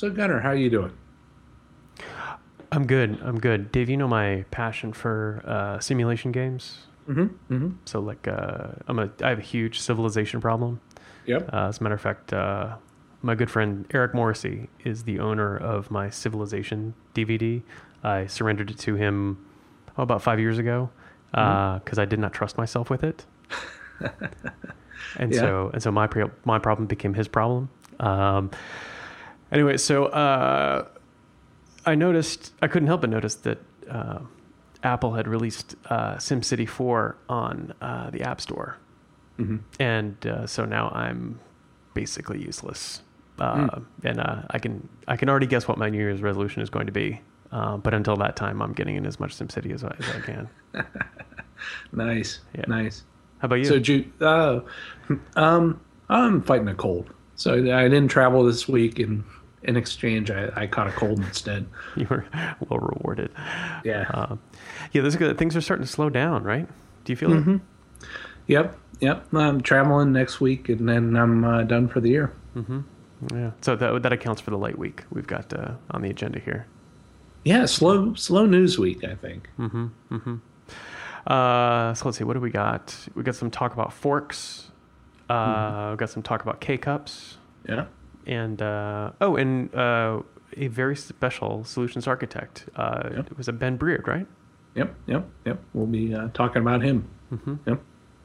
so Gunnar, how are you doing? I'm good. I'm good. Dave, you know my passion for uh, simulation games. Mm-hmm. Mm-hmm. So like, uh, I'm a I have a huge civilization problem. Yep. Uh, as a matter of fact, uh, my good friend Eric Morrissey is the owner of my Civilization DVD. I surrendered it to him oh, about five years ago because I did not trust myself with it, and Yeah. so and so my pre- my problem became his problem. Um, anyway, so uh, I noticed I couldn't help but notice that uh, Apple had released uh, SimCity 4 on uh, the App Store Mm-hmm. and uh, so now I'm basically useless. Uh, And uh, I can I can already guess what my New Year's resolution is going to be. But until that time, I'm getting in as much SimCity as I, as I can. Nice. Yeah. Nice. How about you? So, Ju- uh, um, I'm fighting a cold. So I didn't travel this week, and in exchange, I, I caught a cold instead. you were well rewarded. Yeah. Uh, yeah, this is good. Things are starting to slow down, right? Do you feel it? Yep. Yep. I'm traveling next week, and then I'm uh, done for the year. Yeah. So that that accounts for the light week we've got uh, on the agenda here. Yeah. Slow, slow news week. I think. Uh, so let's see. What do we got? We got some talk about forks. Uh, we got some talk about K cups. Yeah. And uh, oh, and uh, a very special solutions architect. Uh, Yep. It was a Ben Breard, right? Yep. Yep. Yep. We'll be uh, talking about him. Mm-hmm. Yep.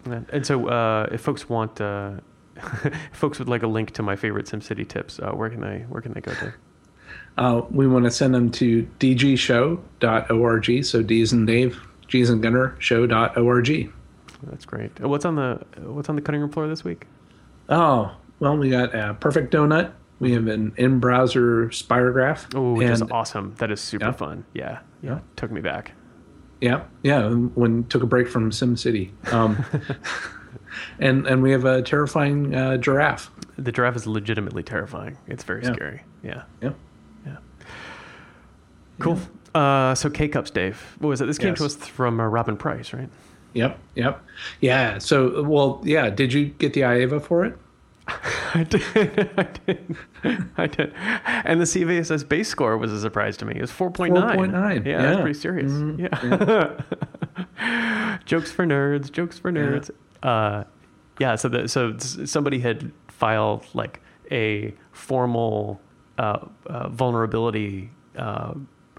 And, and so, uh, if folks want, uh, if folks would like a link to my favorite SimCity tips, uh, where can they where can they go to? Uh, we want to send them to dgshow.org. So D's and Dave, G's and Gunnar, show.org. That's great. What's on the What's on the cutting room floor this week? Oh, well, we got a perfect donut. We have an in browser spirograph. Oh, which is awesome. That is super Yeah. fun. Yeah, yeah, Yeah. took me back. Yeah, yeah. When took a break from SimCity. Um, and and we have a terrifying uh, giraffe. The giraffe is legitimately terrifying. It's very Yeah. scary. Yeah, Yeah. yeah. Cool. Uh, so K cups, Dave. What was it? This came to us from uh, Robin Price, right? Yep. Yep. Yeah. So, well, yeah. Did you get the IAVA for it? I did. I did. I did. And the CVSS base score was a surprise to me. It was 4.9. 4.9, Yeah, that's pretty serious. Yeah. jokes for nerds, jokes for nerds. Uh, yeah, so the, so somebody had filed like a formal uh, uh, vulnerability, uh,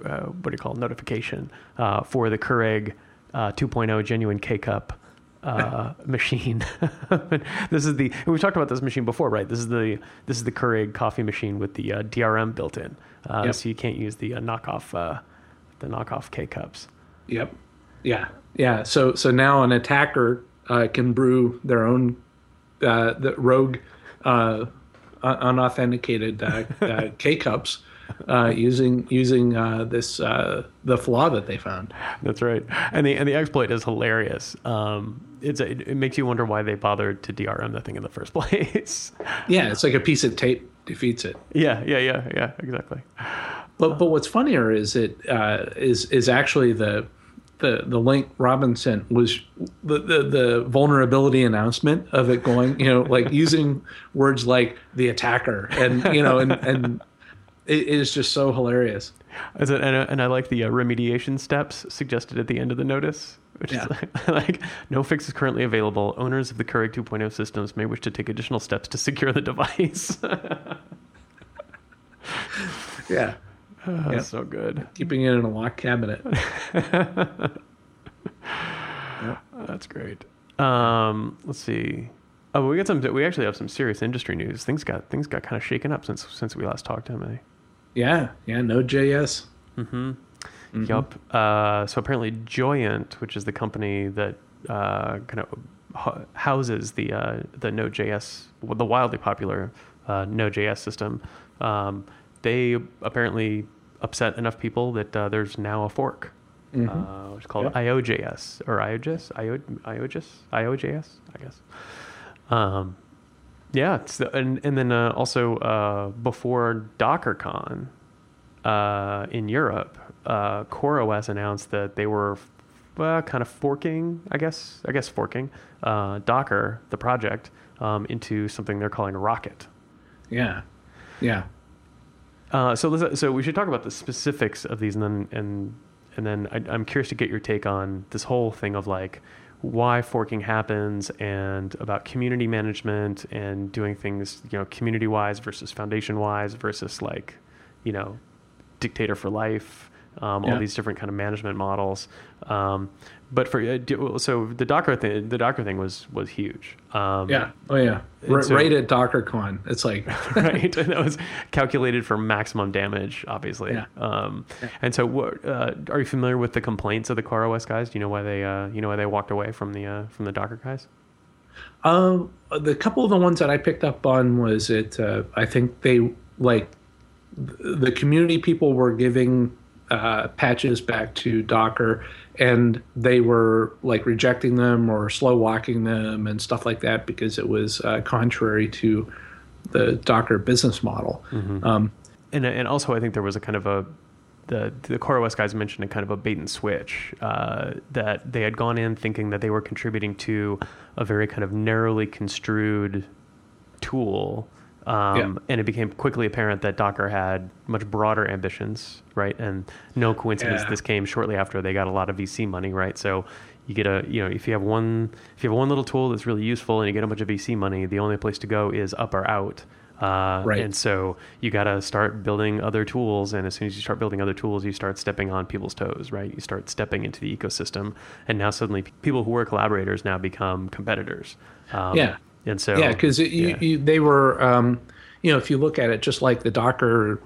uh, what do you call it, notification uh, for the Keurig uh, 2.0 genuine K cup uh, machine. this is the we've talked about this machine before, right? This is the this is the Keurig coffee machine with the uh, DRM built in, uh, Yep. so you can't use the uh, knockoff uh, the knockoff K cups. Yep. Yeah. Yeah. So so now an attacker uh, can brew their own uh, the rogue uh, unauthenticated uh, uh, K cups uh, using using uh, this uh, the flaw that they found. That's right, and the and the exploit is hilarious. Um, it's a, it makes you wonder why they bothered to DRM the thing in the first place. Yeah, it's like a piece of tape defeats it. yeah, yeah, yeah, yeah, exactly. But but what's funnier is it uh, is is actually the the the link Robinson was the, the the vulnerability announcement of it going you know like using words like the attacker and you know and and it is just so hilarious. Is it, and, I- and I like the uh, remediation steps suggested at the end of the notice, which Yeah. is like, no fix is currently available. Owners of the Keurig 2.0 systems may wish to take additional steps to secure the device. Yeah, Oh, So good. keeping it in a locked cabinet. That's great. Um, let's see. Oh, we got some. We actually have some serious industry news. Things got things got kind of shaken up since since we last talked to Emily. Yeah, yeah, Node.js. Yup. Uh, so apparently, Joyent, which is the company that uh, kind of houses the uh, the Node.js, the wildly popular uh, Node.js system, um, they apparently upset enough people that uh, there's now a fork, uh, which is called Yep. IOJS or IOJS, IO, IOJS, IOJS, I guess. Um, yeah, the, and and then uh, also uh, before DockerCon uh, in Europe, uh, CoreOS announced that they were kind of forking, I guess, I guess forking uh, Docker, the project, um, into something they're calling Rocket. Yeah, yeah. Uh, so so we should talk about the specifics of these, and then and and then I, I'm curious to get your take on this whole thing of like why forking happens and about community management and doing things you know community wise versus foundation wise versus like you know dictator for life um, all these different kind of management models. Um, but for uh, so the docker thing the docker thing was was huge um, Yeah. Oh yeah. R- so- right at DockerCon, it's like right? And that was calculated for maximum damage, obviously. Yeah. Um, And so, what, uh, are you familiar with the complaints of the CoreOS guys? Do you know why they, uh, you know, why they walked away from the uh, from the Docker guys? Um, the couple of the ones that I picked up on was it. Uh, I think they like the community people were giving uh, patches back to Docker, and they were like rejecting them or slow walking them and stuff like that because it was uh, contrary to the Docker business model. Um, And and also, I think there was a kind of a the the CoreOS guys mentioned a kind of a bait and switch uh, that they had gone in thinking that they were contributing to a very kind of narrowly construed tool. Um, Yeah. And it became quickly apparent that Docker had much broader ambitions, right? And no coincidence, Yeah. this came shortly after they got a lot of VC money, right? So you get a, you know, if you have one, if you have one little tool that's really useful and you get a bunch of VC money, the only place to go is up or out. Uh, Right. And so you got to start building other tools, and as soon as you start building other tools, you start stepping on people's toes, right? You start stepping into the ecosystem, and now suddenly people who were collaborators now become competitors. Um, Yeah. And so yeah, because yeah. you, they were, um, you know, if you look at it, just like the Docker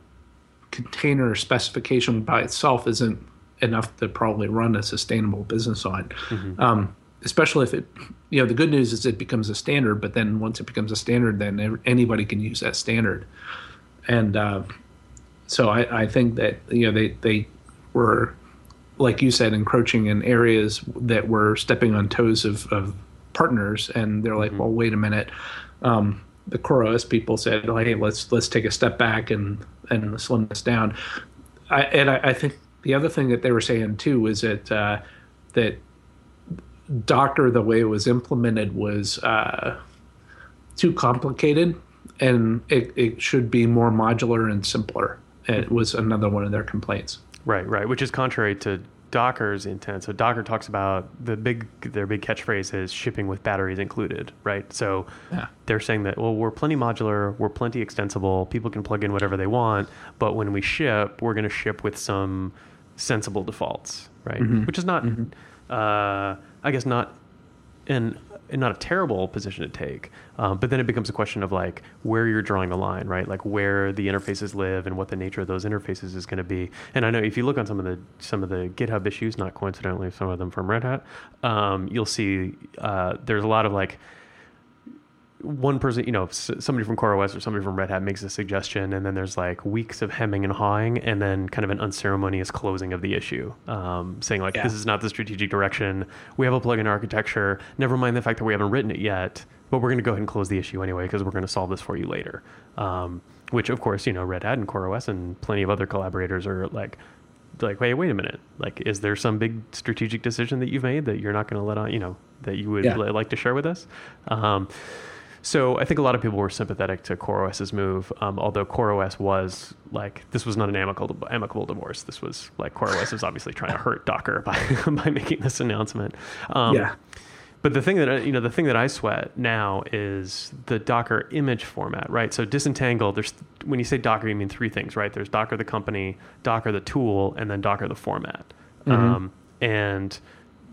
container specification by itself isn't enough to probably run a sustainable business on. Mm-hmm. Um, especially if it, you know, the good news is it becomes a standard, but then once it becomes a standard, then anybody can use that standard. And uh, so I, I think that you know they they were, like you said, encroaching in areas that were stepping on toes of, of partners, and they're like, well, wait a minute. Um, the CoreOS people said, oh, "Hey, let's let's take a step back and and slim this down." I, and I, I think the other thing that they were saying too was that uh, that Docker, the way it was implemented, was uh, too complicated, and it, it should be more modular and simpler. It was another one of their complaints. Right, right, which is contrary to Docker's intent. So Docker talks about the big their big catchphrase is shipping with batteries included, right? So Yeah. they're saying that well, we're plenty modular, we're plenty extensible, people can plug in whatever they want, but when we ship, we're going to ship with some sensible defaults, right? Which is not, uh, I guess, not in not a terrible position to take. Um, but then it becomes a question of like where you're drawing the line, right? Like where the interfaces live and what the nature of those interfaces is going to be. And I know if you look on some of the some of the GitHub issues, not coincidentally, some of them from Red Hat, um, you'll see uh, there's a lot of like one person, you know, somebody from CoreOS or somebody from Red Hat makes a suggestion, and then there's like weeks of hemming and hawing, and then kind of an unceremonious closing of the issue, um, saying like, Yeah. "This is not the strategic direction. We have a plugin architecture. Never mind the fact that we haven't written it yet, but we're going to go ahead and close the issue anyway because we're going to solve this for you later." Um, which, of course, you know, Red Hat and CoreOS and plenty of other collaborators are like, like, wait, wait a minute. Like, is there some big strategic decision that you've made that you're not going to let on, you know, that you would Yeah. li- like to share with us? Um, so I think a lot of people were sympathetic to CoreOS's move, um, although CoreOS was like this was not an amicable amicable divorce. This was like CoreOS is obviously trying to hurt Docker by by making this announcement. Um, Yeah. But the thing that I, you know, the thing that I sweat now is the Docker image format, right? So disentangle. There's when you say Docker, you mean three things, right? There's Docker the company, Docker the tool, and then Docker the format. Um, and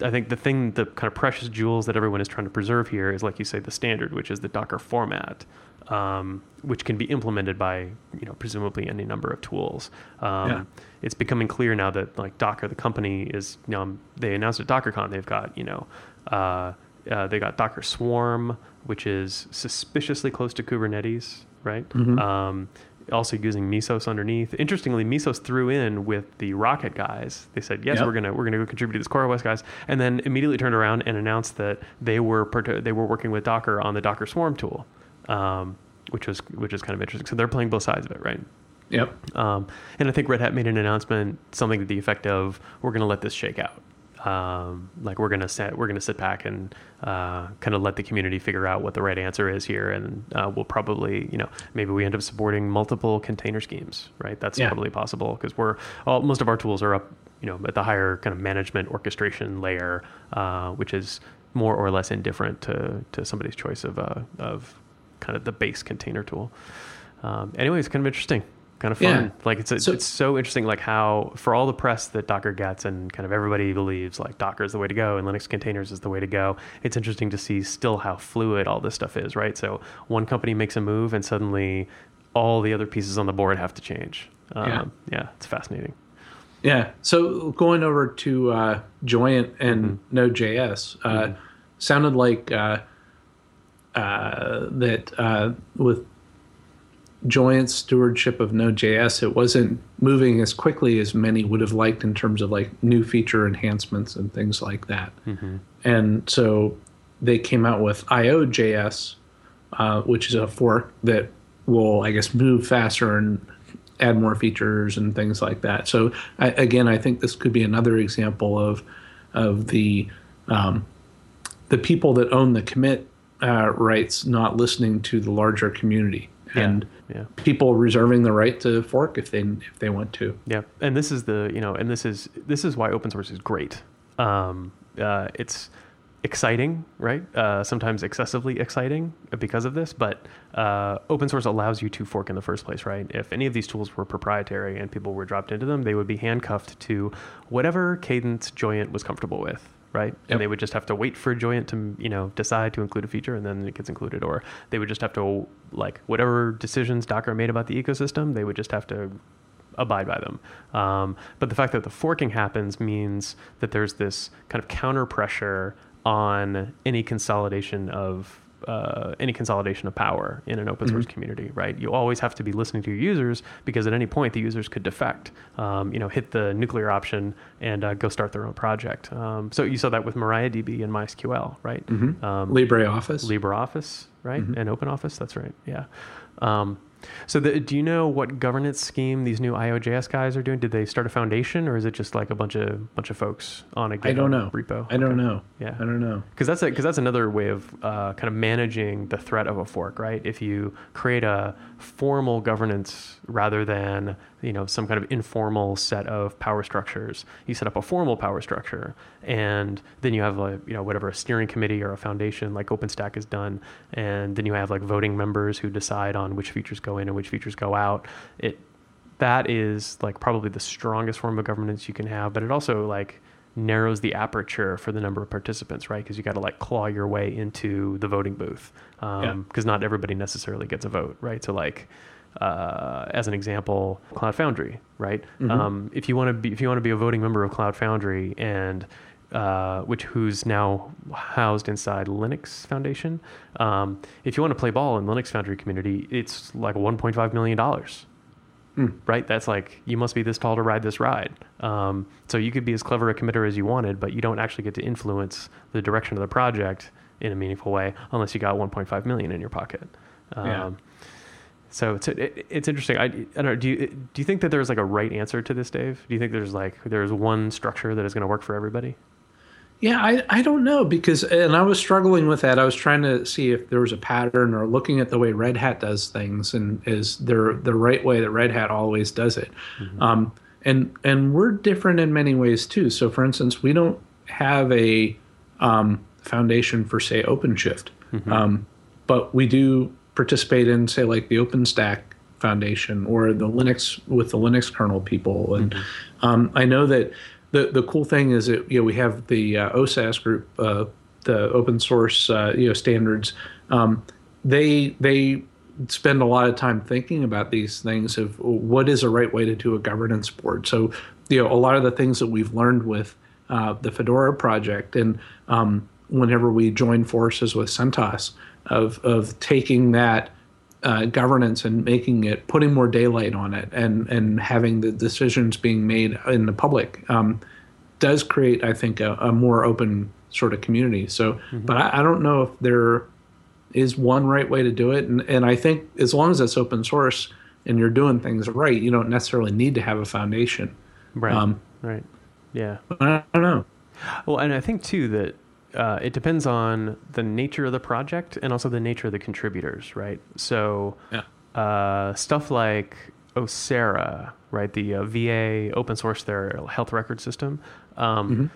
I think the thing, the kind of precious jewels that everyone is trying to preserve here is, like you say, the standard, which is the Docker format, um, which can be implemented by, you know, presumably any number of tools. Um, Yeah. It's becoming clear now that like Docker, the company, is you know they announced at DockerCon they've got you know uh, uh, they got Docker Swarm, which is suspiciously close to Kubernetes, right? Um, also using Mesos underneath. Interestingly, Mesos threw in with the Rocket guys. They said, "Yes, Yep. we're gonna we're gonna go contribute to this CoreOS guys," and then immediately turned around and announced that they were part- they were working with Docker on the Docker Swarm tool, um, which was which is kind of interesting. So they're playing both sides of it, right? Yep. Um, and I think Red Hat made an announcement, something to the effect of, "We're going to let this shake out." Um, like we're gonna set we're gonna sit back and uh, kind of let the community figure out what the right answer is here, and uh, we'll probably you know maybe we end up supporting multiple container schemes, right? That's Yeah. totally possible because we're all, most of our tools are up you know at the higher kind of management orchestration layer, uh, which is more or less indifferent to to somebody's choice of uh, of kind of the base container tool. Um, anyway, it's kind of interesting, kind of fun. Yeah. Like it's So- it's so interesting, like how for all the press that Docker gets and kind of everybody believes like Docker is the way to go and Linux containers is the way to go. It's interesting to see still how fluid all this stuff is, right? So one company makes a move and suddenly all the other pieces on the board have to change. Um, Yeah. yeah, it's fascinating. Yeah. So going over to uh, Joyent and Node.js uh, sounded like uh, uh, that uh, with Joyent's stewardship of Node.js, it wasn't moving as quickly as many would have liked in terms of like new feature enhancements and things like that. And so they came out with IO.js, uh, which is a fork that will, I guess, move faster and add more features and things like that. So I, again, I think this could be another example of of the um, the people that own the commit uh, rights not listening to the larger community and yeah. people reserving the right to fork if they if they want to. Yeah, and this is the you know, and this is this is why open source is great. Um, uh, it's exciting, right? Uh, sometimes excessively exciting because of this, but uh, open source allows you to fork in the first place, right? If any of these tools were proprietary and people were dropped into them, they would be handcuffed to whatever cadence Joyent was comfortable with. Right, Yep. and they would just have to wait for Joyent to, you know, decide to include a feature, and then it gets included. Or they would just have to, like, whatever decisions Docker made about the ecosystem, they would just have to abide by them. Um, but the fact that the forking happens means that there's this kind of counter pressure on any consolidation of uh, any consolidation of power in an open source community, right? You always have to be listening to your users because at any point the users could defect, um, you know, hit the nuclear option and uh, go start their own project. Um, so you saw that with MariaDB and MySQL, right? Um, LibreOffice. LibreOffice, right? And OpenOffice, that's right. Yeah. Um, so the, do you know what governance scheme these new IOJS guys are doing? Did they start a foundation or is it just like a bunch of bunch of folks on a GitHub I don't know. repo? I don't Okay. know. Yeah. I don't know. Because that's because that's another way of uh, kind of managing the threat of a fork, right? If you create a formal governance rather than you know some kind of informal set of power structures, you set up a formal power structure, and then you have a you know whatever a steering committee or a foundation like OpenStack has done, and then you have like voting members who decide on which features go in and which features go out. It that is like probably the strongest form of governance you can have, but it also like narrows the aperture for the number of participants, right? Because you got to like claw your way into the voting booth, Yeah. because not everybody necessarily gets a vote, right? So like. Uh, as an example, Cloud Foundry, right? Um, if you want to be, if you want to be a voting member of Cloud Foundry, and uh, which who's now housed inside Linux Foundation, um, if you want to play ball in Linux Foundry community, it's like 1.5 million dollars right? That's like you must be this tall to ride this ride. Um, so you could be as clever a committer as you wanted, but you don't actually get to influence the direction of the project in a meaningful way unless you got 1.5 million in your pocket. Um, Yeah. So it's it, it's interesting. I, I don't know. Do you do you think that there's like a right answer to this, Dave? Do you think there's like there's one structure that is going to work for everybody? Yeah, I, I don't know because, and I was struggling with that. I was trying to see if there was a pattern or looking at the way Red Hat does things and is there the right way that Red Hat always does it. Um, and and we're different in many ways too. So, for instance, we don't have a um, foundation for say OpenShift, um, but we do participate in say like the OpenStack Foundation or the Linux with the Linux kernel people. And um, I know that the the cool thing is that you know we have the uh, OSAS group, uh, the open source uh, you know standards. Um, they they spend a lot of time thinking about these things of what is a right way to do a governance board. So you know a lot of the things that we've learned with uh, the Fedora project and um, whenever we join forces with CentOS of of taking that uh, governance and making it putting more daylight on it and and having the decisions being made in the public um, does create I think a, a more open sort of community so but I, I don't know if there is one right way to do it and, and I think as long as it's open source and you're doing things right you don't necessarily need to have a foundation Right. Um, right. Yeah. but I don't know Well, and I think too that uh, it depends on the nature of the project and also the nature of the contributors, right? So Yeah. uh, stuff like OSEHRA, right? The uh, VA open source their health record system. Um,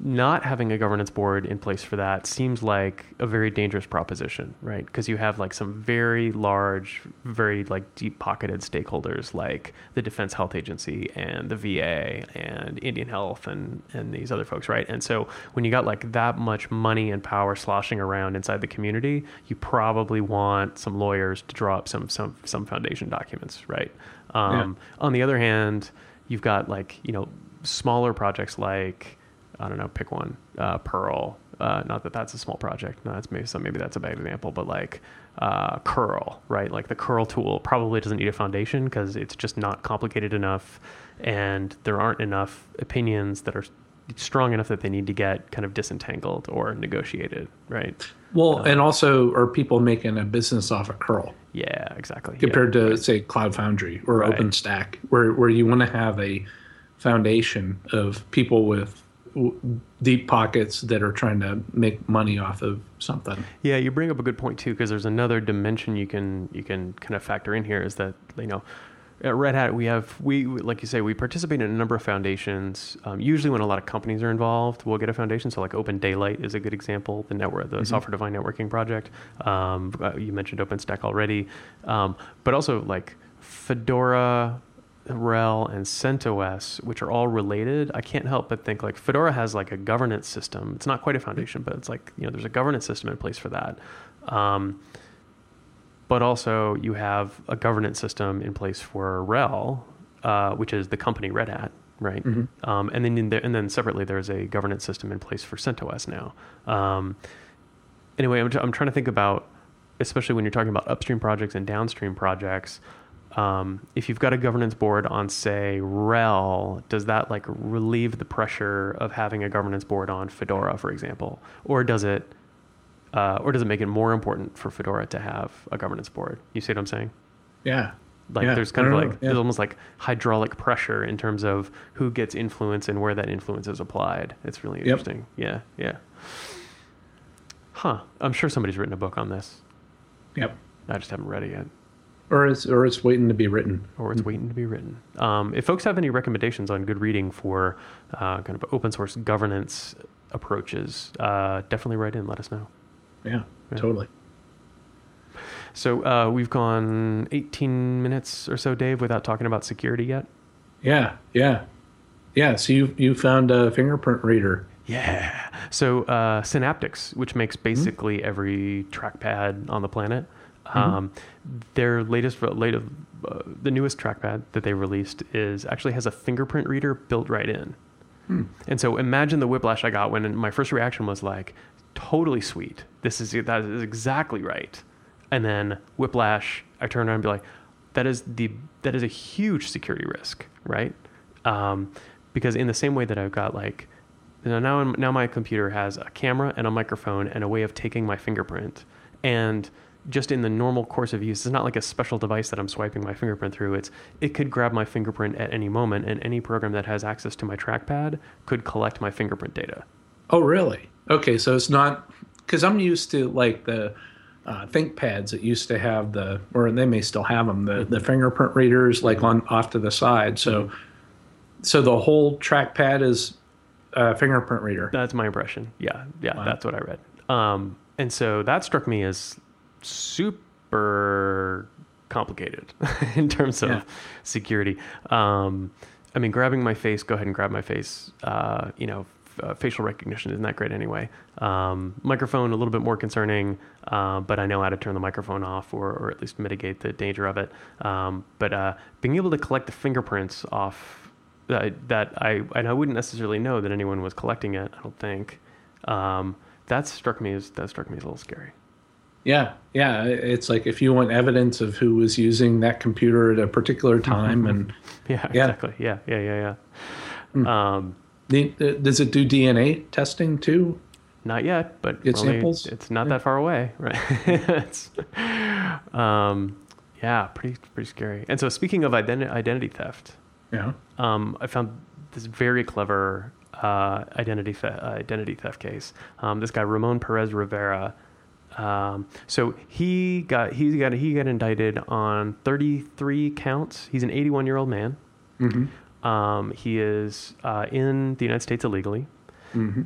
Not having a governance board in place for that seems like a very dangerous proposition, right? Because you have like some very large, very like deep pocketed stakeholders like the Defense Health Agency and the VA and Indian Health and and these other folks, right? And so when you got like that much money and power sloshing around inside the community, you probably want some lawyers to draw up some some some foundation documents, right? Um, On the other hand, you've got like you know smaller projects like I don't know, pick one, uh, Perl. Uh, not that that's a small project. No, that's maybe so maybe that's a bad example, but like uh, curl, right? Like the curl tool probably doesn't need a foundation because it's just not complicated enough, and there aren't enough opinions that are strong enough that they need to get kind of disentangled or negotiated, right? Well, and also, are people making a business off of curl Yeah, exactly. compared yeah, to, say, Cloud Foundry or Right. OpenStack, where where you want to have a foundation of people with w- deep pockets that are trying to make money off of something. Yeah, you bring up a good point too, because there's another dimension you can you can kind of factor in here is that you know at Red Hat we have we like you say we participate in a number of foundations. Um, usually when a lot of companies are involved, we'll get a foundation. So like Open Daylight is a good example. The network, the software defined networking project. Um, uh, you mentioned OpenStack already, um, but also like Fedora. RHEL and CentOS, which are all related, I can't help but think like Fedora has like a governance system. It's not quite a foundation, but it's like you know there's a governance system in place for that. Um, but also you have a governance system in place for RHEL, uh, which is the company Red Hat, right? Um, and then in there, and then separately there's a governance system in place for CentOS now. Um, anyway, I'm, I'm trying to think about, especially when you're talking about upstream projects and downstream projects. Um, if you've got a governance board on, say, RHEL does that like relieve the pressure of having a governance board on Fedora, for example, or does it, uh, or does it make it more important for Fedora to have a governance board? You see what I'm saying? Yeah. Like Yeah, there's kind of like know, yeah. there's almost like hydraulic pressure in terms of who gets influence and where that influence is applied. It's really Yep. interesting. Yeah, yeah. Huh. I'm sure somebody's written a book on this. Yep. I just haven't read it yet, Or it's or it's waiting to be written. or it's waiting to be written. Um, if folks have any recommendations on good reading for uh, kind of open source governance approaches, uh, definitely write in. Let us know. Yeah, Yeah. totally. So uh, we've gone 18 minutes or so, Dave, without talking about security yet. Yeah, yeah, yeah. So you you found a fingerprint reader. Yeah. So uh, Synaptics, which makes basically every trackpad on the planet, um, their latest, latest uh, the newest trackpad that they released is actually has a fingerprint reader built right in. And so imagine the whiplash I got when my first reaction was like, totally sweet. This is that is exactly right. And then whiplash, I turn around and be like, that is the that is a huge security risk, right? Um, because in the same way that I've got like now now, I'm, now my computer has a camera and a microphone and a way of taking my fingerprint and just in the normal course of use it's not like a special device that i'm swiping my fingerprint through it's it could grab my fingerprint at any moment and any program that has access to my trackpad could collect my fingerprint data Oh, really? Okay, so it's not because I'm used to like the uh, ThinkPads that used to have the, or they may still have them, the the fingerprint readers like on off to the side. So, so the whole trackpad is a fingerprint reader. that's my impression yeah yeah Wow. that's what i read um, and so that struck me as super complicated in terms of Yeah. security. Um, I mean, grabbing my face, go ahead and grab my face. Uh, you know, uh, facial recognition isn't that great anyway. Um, microphone, a little bit more concerning, uh, but I know how to turn the microphone off or, or at least mitigate the danger of it. Um, but uh, being able to collect the fingerprints off that, that I, and I wouldn't necessarily know that anyone was collecting it, I don't think. Um, that struck me as, that struck me as a little scary. Yeah, yeah. It's like if you want evidence of who was using that computer at a particular time, and Yeah, Yeah. exactly. Yeah, yeah, yeah, yeah. Um, uh, does it do DNA testing too? Not yet, but Get we're samples? It's not that far away, right? um, yeah, pretty pretty scary. And so, speaking of identi- identity theft, Yeah. um, I found this very clever uh, identity the- uh, identity theft case. Um, this guy Ramon Perez Rivera. Um, so he got he got he got indicted on 33 counts. He's an 81 year old man. Um, he is uh, in the United States illegally,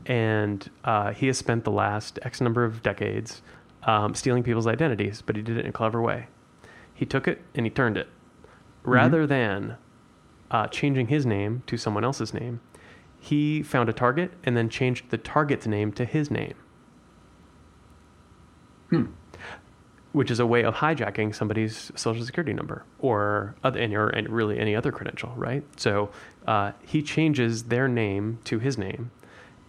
and uh, he has spent the last X number of decades um, stealing people's identities, but he did it in a clever way. He took it and he turned it, rather than uh, changing his name to someone else's name. He found a target and then changed the target's name to his name. Which is a way of hijacking somebody's social security number or other, or really any other credential, right? So uh, he changes their name to his name,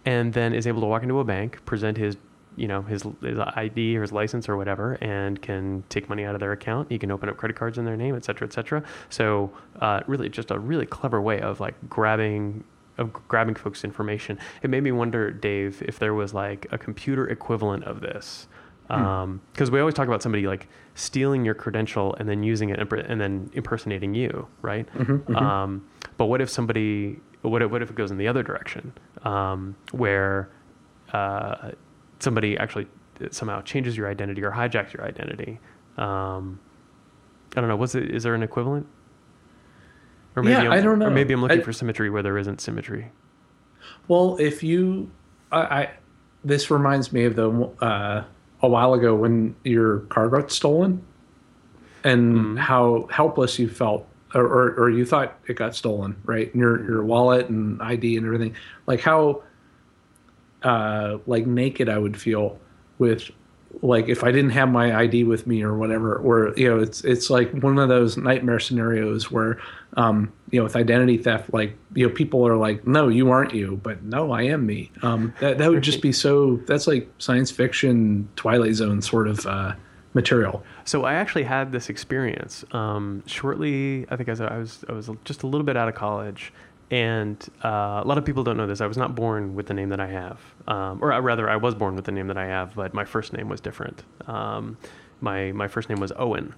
and then is able to walk into a bank, present his, you know, his, his ID or his license or whatever, and can take money out of their account. He can open up credit cards in their name, et cetera, et cetera. So uh, really, just a really clever way of like grabbing of grabbing folks' information. It made me wonder, Dave, if there was like a computer equivalent of this. Because we always talk about somebody like stealing your credential and then using it and then impersonating you, right? Um, but what if somebody, what if, what if it goes in the other direction, um, where uh, somebody actually somehow changes your identity or hijacks your identity? Um, I don't know. Was it? Is there an equivalent? Or Yeah, I'm, I don't Or know. maybe I'm looking I- for symmetry where there isn't symmetry. Well, if you, I, I this reminds me of the uh, a while ago when your car got stolen, and how helpless you felt, or, or or you thought it got stolen, right? And your your wallet and ID and everything, like how, uh, like naked I would feel with. Like if I didn't have my ID with me or whatever, or you know, it's it's like one of those nightmare scenarios where, um, you know, with identity theft, like you know, people are like, "No, you aren't you," but no, I am me. Um, that that would just be so. That's like science fiction, Twilight Zone sort of uh, material. So I actually had this experience um, shortly. I think I was, I was I was just a little bit out of college, and uh, a lot of people don't know this. I was not born with the name that I have, um, or rather, I was born with the name that I have, but my first name was different. Um, my my first name was Owen.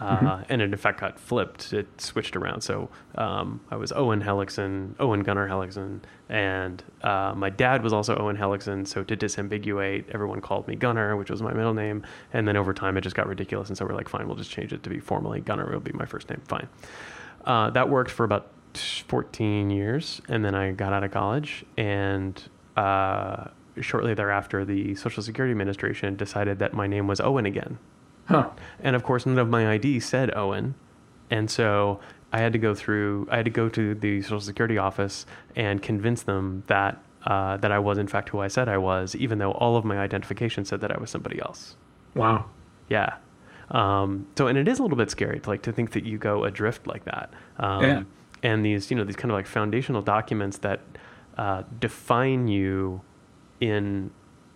Uh, And it in fact got flipped. It switched around. So um, I was Owen Hellickson, Owen Gunnar Hellickson, and uh, my dad was also Owen Hellickson. So to disambiguate, everyone called me Gunnar, which was my middle name. And then over time, it just got ridiculous. And so we're like, fine, we'll just change it to be formally Gunnar. Will be my first name. Fine. Uh, that worked for about 14 years, and then I got out of college and. Uh, Shortly thereafter, the Social Security Administration decided that my name was Owen again. Huh. And of course, none of my ID said Owen. And so I had to go through, I had to go to the Social Security office and convince them that, uh, that I was in fact who I said I was, even though all of my identification said that I was somebody else. Wow. Yeah. Um, so, and it is a little bit scary to like to think that you go adrift like that. Um, Yeah. And these, you know, these kind of like foundational documents that uh, define you in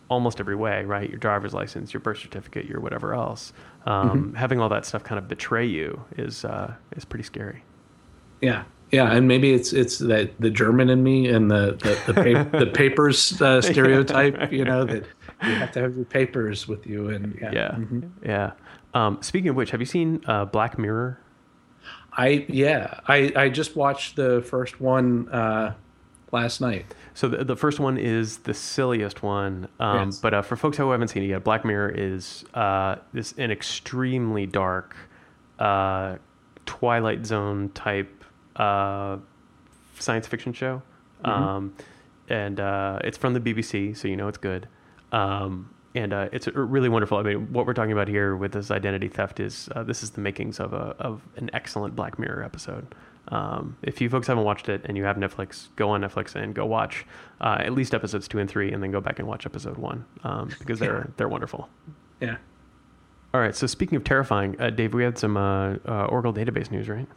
almost every way, right? Your driver's license, your birth certificate, your whatever else. Um, Having all that stuff kind of betray you is uh, is pretty scary. Yeah. Yeah, and maybe it's it's that the German in me and the the the, pa- the papers uh, stereotype. You know that you have to have your papers with you, and yeah, Yeah, Mhm. yeah. Um, speaking of which, have you seen uh, Black Mirror? I yeah, I I just watched the first one uh, last night. So the, the first one is the silliest one, um, Yes. but uh, for folks who haven't seen it yet, Black Mirror is uh, this an extremely dark uh, Twilight Zone type uh, science fiction show, um, and uh, it's from the BBC, so you know it's good. Um, and uh, it's really wonderful. I mean, what we're talking about here with this identity theft is uh, this is the makings of a of an excellent Black Mirror episode. Um, if you folks haven't watched it and you have Netflix, go on Netflix and go watch uh, at least episodes two and three, and then go back and watch episode one um, because they're they're wonderful. Yeah. All right. So speaking of terrifying, uh, Dave, we had some uh, uh, Oracle database news, right?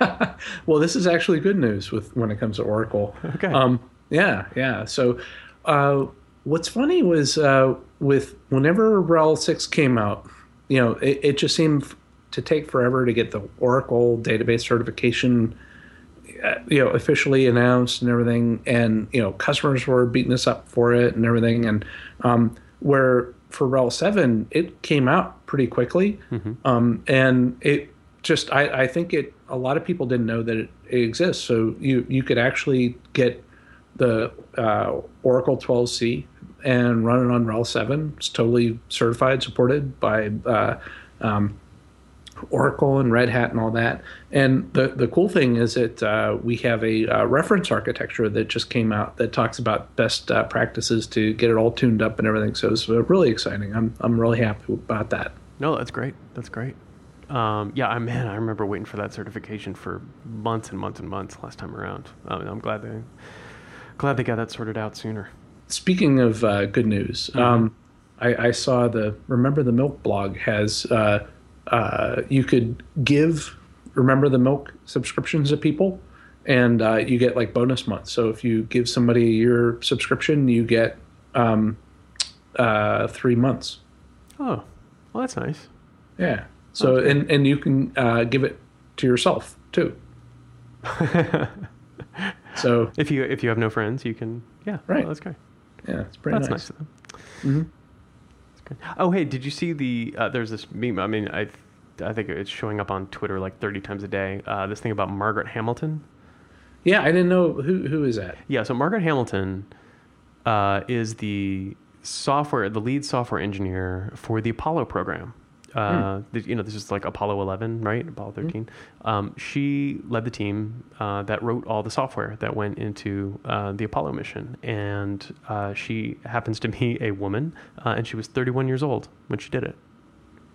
Well, this is actually good news with when it comes to Oracle. Okay. Um, yeah, yeah. So, uh, what's funny was uh, with whenever RHEL six came out, you know, it, it just seemed to take forever to get the Oracle database certification, uh, you know, officially announced and everything, and you know, customers were beating us up for it and everything, and um, where for RHEL seven, it came out pretty quickly, um, and it just I, I think it a lot of people didn't know that it, it exists. So you you could actually get the uh, Oracle 12c and run it on RHEL 7. It's totally certified, supported by uh, um, Oracle and Red Hat and all that. And the, the cool thing is that uh, we have a uh, reference architecture that just came out that talks about best uh, practices to get it all tuned up and everything. So it's really exciting. I'm, I'm really happy about that. No, that's great. That's great. Um, yeah, I man, I remember waiting for that certification for months and months and months last time around. Um, I'm glad they glad they got that sorted out sooner. Speaking of uh, good news, mm-hmm. um, I, I, saw the Remember the Milk blog has uh, uh, you could give Remember the Milk subscriptions to people, and uh, you get like bonus months. So if you give somebody your subscription, you get um, uh, three months. Oh, well, that's nice. Yeah. So okay. and and you can uh, give it to yourself too. so if you if you have no friends, you can yeah right. Well, that's great. Yeah, it's pretty that's nice. nice of them. Mm-hmm. Oh hey, did you see the? Uh, there's this meme. I mean, I I think it's showing up on Twitter like 30 times a day. Uh, this thing about Margaret Hamilton. Yeah, I didn't know who who is that. Yeah, so Margaret Hamilton uh, is the software, the lead software engineer for the Apollo program. Uh, hmm. You know, this is like Apollo 11, right? Apollo 13. Hmm. Um, she led the team uh, that wrote all the software that went into uh, the Apollo mission. And uh, she happens to be a woman, uh, and she was 31 years old when she did it.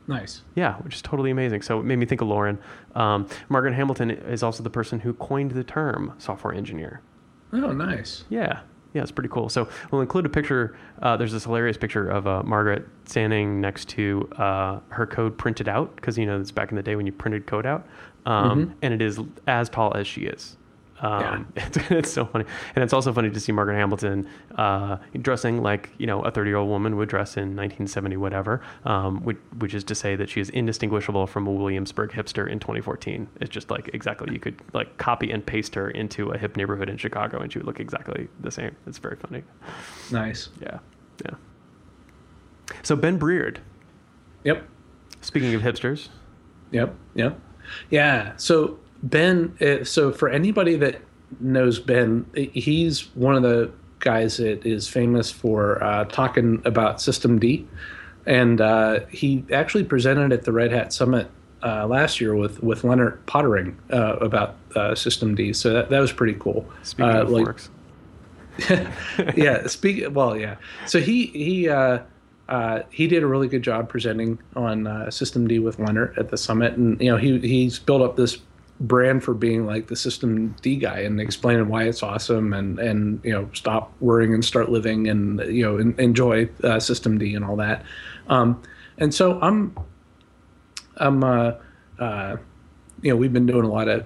Nice. Yeah, which is totally amazing. So it made me think of Lauren. Um, Margaret Hamilton is also the person who coined the term software engineer. Oh, nice. Yeah yeah, it's pretty cool. So we'll include a picture. Uh, there's this hilarious picture of uh, Margaret standing next to uh, her code printed out because you know it's back in the day when you printed code out, um, mm-hmm. and it is as tall as she is. Um, yeah. it's, it's, so funny, and it's also funny to see Margaret Hamilton uh, dressing like you know a thirty-year-old woman would dress in 1970, whatever. Um, which, which, is to say that she is indistinguishable from a Williamsburg hipster in 2014. It's just like exactly you could like copy and paste her into a hip neighborhood in Chicago, and she would look exactly the same. It's very funny. Nice. Yeah, yeah. So Ben Breard. Yep. Speaking of hipsters. Yep. Yep. Yeah. So Ben, uh, so for anybody that knows Ben, he's one of the guys that is famous for uh, talking about systemd, and uh, he actually presented at the Red Hat Summit uh, last year with with Lennart Poettering uh, about uh, systemd. So that, that was pretty cool. Speaking of like, forks. yeah. Speak. Well, yeah. So he he. Uh, he did a really good job presenting on uh, systemd with Lennart at the summit, and you know he he's built up this brand for being like the systemd guy and explaining why it's awesome and and you know stop worrying and start living and you know enjoy uh, systemd and all that. Um, and so I'm I'm uh, uh, you know we've been doing a lot of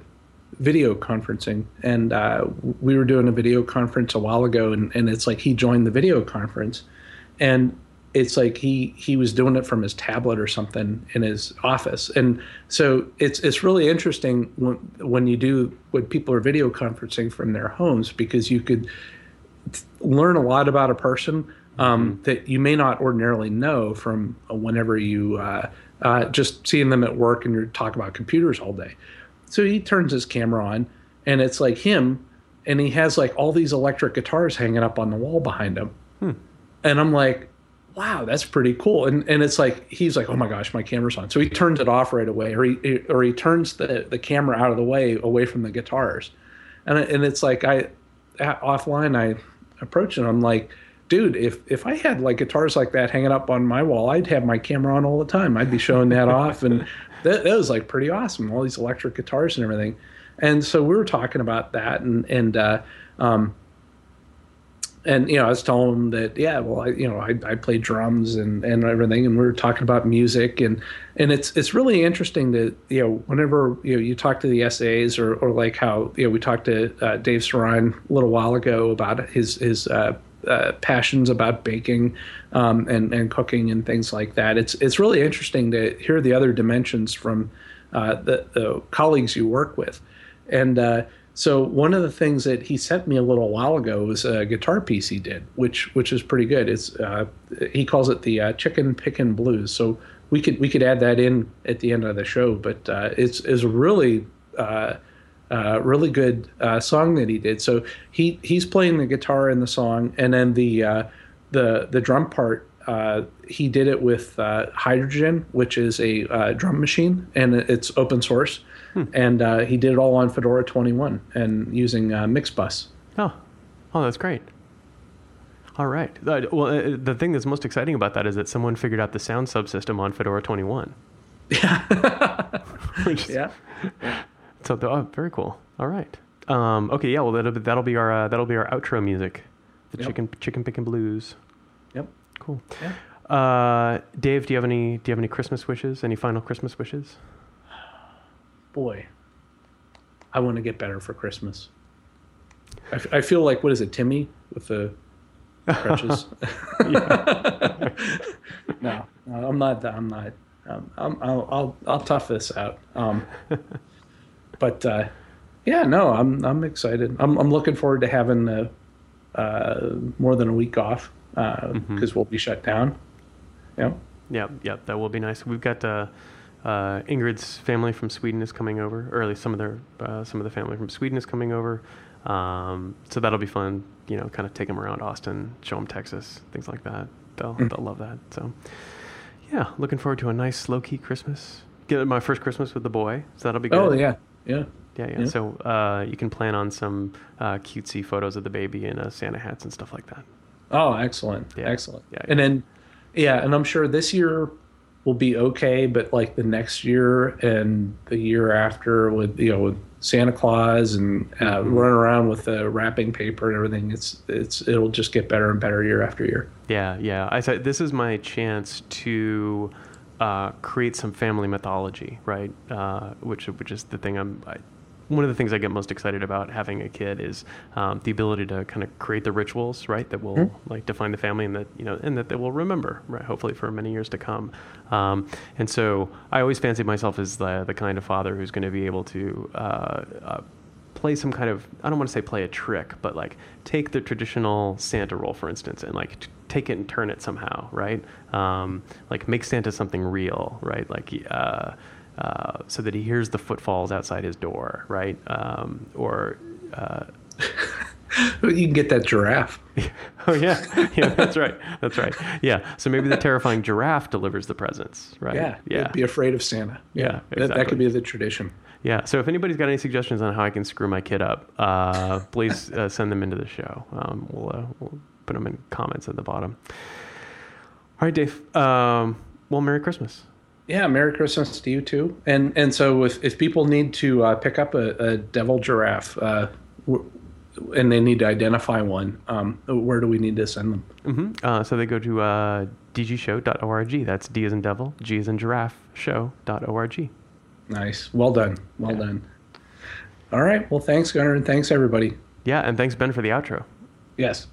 video conferencing and uh, we were doing a video conference a while ago and, and it's like he joined the video conference and it's like he he was doing it from his tablet or something in his office and so it's it's really interesting when when you do when people are video conferencing from their homes because you could learn a lot about a person um, mm-hmm. that you may not ordinarily know from whenever you uh, uh, just seeing them at work and you're talking about computers all day so he turns his camera on and it's like him and he has like all these electric guitars hanging up on the wall behind him hmm. and i'm like wow, that's pretty cool. And and it's like he's like, oh my gosh, my camera's on. So he turns it off right away, or he or he turns the the camera out of the way, away from the guitars. And and it's like I offline I approach it. I'm like, dude, if if I had like guitars like that hanging up on my wall, I'd have my camera on all the time. I'd be showing that off, and that, that was like pretty awesome. All these electric guitars and everything. And so we were talking about that, and and uh, um, and you know, I was telling him that yeah, well, I you know, I, I play drums and, and everything, and we were talking about music, and and it's it's really interesting that you know, whenever you know you talk to the SAs or or like how you know we talked to uh, Dave Saran a little while ago about his his uh, uh, passions about baking um, and and cooking and things like that. It's it's really interesting to hear the other dimensions from uh, the, the colleagues you work with, and uh, so one of the things that he sent me a little while ago was a guitar piece he did, which which is pretty good. It's uh, he calls it the uh, Chicken Pickin' Blues. So we could we could add that in at the end of the show, but uh, it's is a really uh, uh, really good uh, song that he did. So he he's playing the guitar in the song, and then the the the drum part. Uh, he did it with uh, Hydrogen, which is a uh, drum machine, and it's open source. And uh, he did it all on Fedora 21 and using uh, Mixbus. Oh, oh, that's great. All right. Well, uh, the thing that's most exciting about that is that someone figured out the sound subsystem on Fedora 21. Yeah. Which is, Yeah. So, oh, very cool. All right. Um, okay. Yeah. Well, that'll be, that'll be our uh, that'll be our outro music. The Yep. chicken chicken picking blues. Cool. Yeah. Uh, Dave, do you have any do you have any Christmas wishes? Any final Christmas wishes? Boy, I want to get better for Christmas. I, f- I feel like what is it, Timmy with the crutches? no, no, I'm not. I'm not. Um, I'm, I'll, I'll I'll tough this out. Um, but uh, yeah, no, I'm I'm excited. I'm I'm looking forward to having uh, uh, more than a week off because we'll be shut down. Yeah. Yeah, yeah, that will be nice. We've got uh, uh, Ingrid's family from Sweden is coming over, or at least some of their uh, some of the family from Sweden is coming over. Um, so that'll be fun. You know, kind of take them around Austin, show them Texas, things like that. They'll they'll love that. So yeah, looking forward to a nice low key Christmas. Get my first Christmas with the boy, so that'll be good. Oh yeah, yeah. yeah, yeah. yeah. So uh, you can plan on some uh, cutesy photos of the baby in uh, Santa hats and stuff like that. Oh, excellent. Yeah. Excellent. Yeah, And then, yeah, and I'm sure this year will be okay, but like the next year and the year after with, you know, with Santa Claus and uh, Mm-hmm. running around with the wrapping paper and everything, it's, it's, it'll just get better and better year after year. Yeah, yeah. I said this is my chance to uh, create some family mythology, right? Uh, which which is the thing I'm. I, one of the things I get most excited about having a kid is um, the ability to kind of create the rituals, right? That will like define the family and that you know and that they will remember, right? Hopefully for many years to come. Um, and so I always fancy myself as the the kind of father who's going to be able to. Uh, uh, play some kind of I don't want to say play a trick, but like take the traditional Santa role, for instance, and like t- take it and turn it somehow, right? Um, like make Santa something real, right? Like uh, uh, so that he hears the footfalls outside his door, right? Um, or uh, You can get that giraffe. oh yeah, yeah, that's right, that's right, yeah. So maybe the terrifying giraffe delivers the presents, right? Yeah. yeah. Be afraid of Santa. Yeah, That, that could be the tradition. Yeah. So if anybody's got any suggestions on how I can screw my kid up, uh, please uh, send them into the show. Um, we'll, uh, we'll put them in comments at the bottom. All right, Dave. Um, well, Merry Christmas. Yeah, Merry Christmas to you too. And and so if, if people need to uh, pick up a, a devil giraffe, uh, and they need to identify one, um, where do we need to send them? hmm Uh, so they go to uh, dgshow.org. That's D as in devil, G as in giraffe, show.org. Nice. Well done. Well done. All right. Well, thanks, Gunnar, and thanks everybody. Yeah, and thanks, Ben, for the outro. Yes.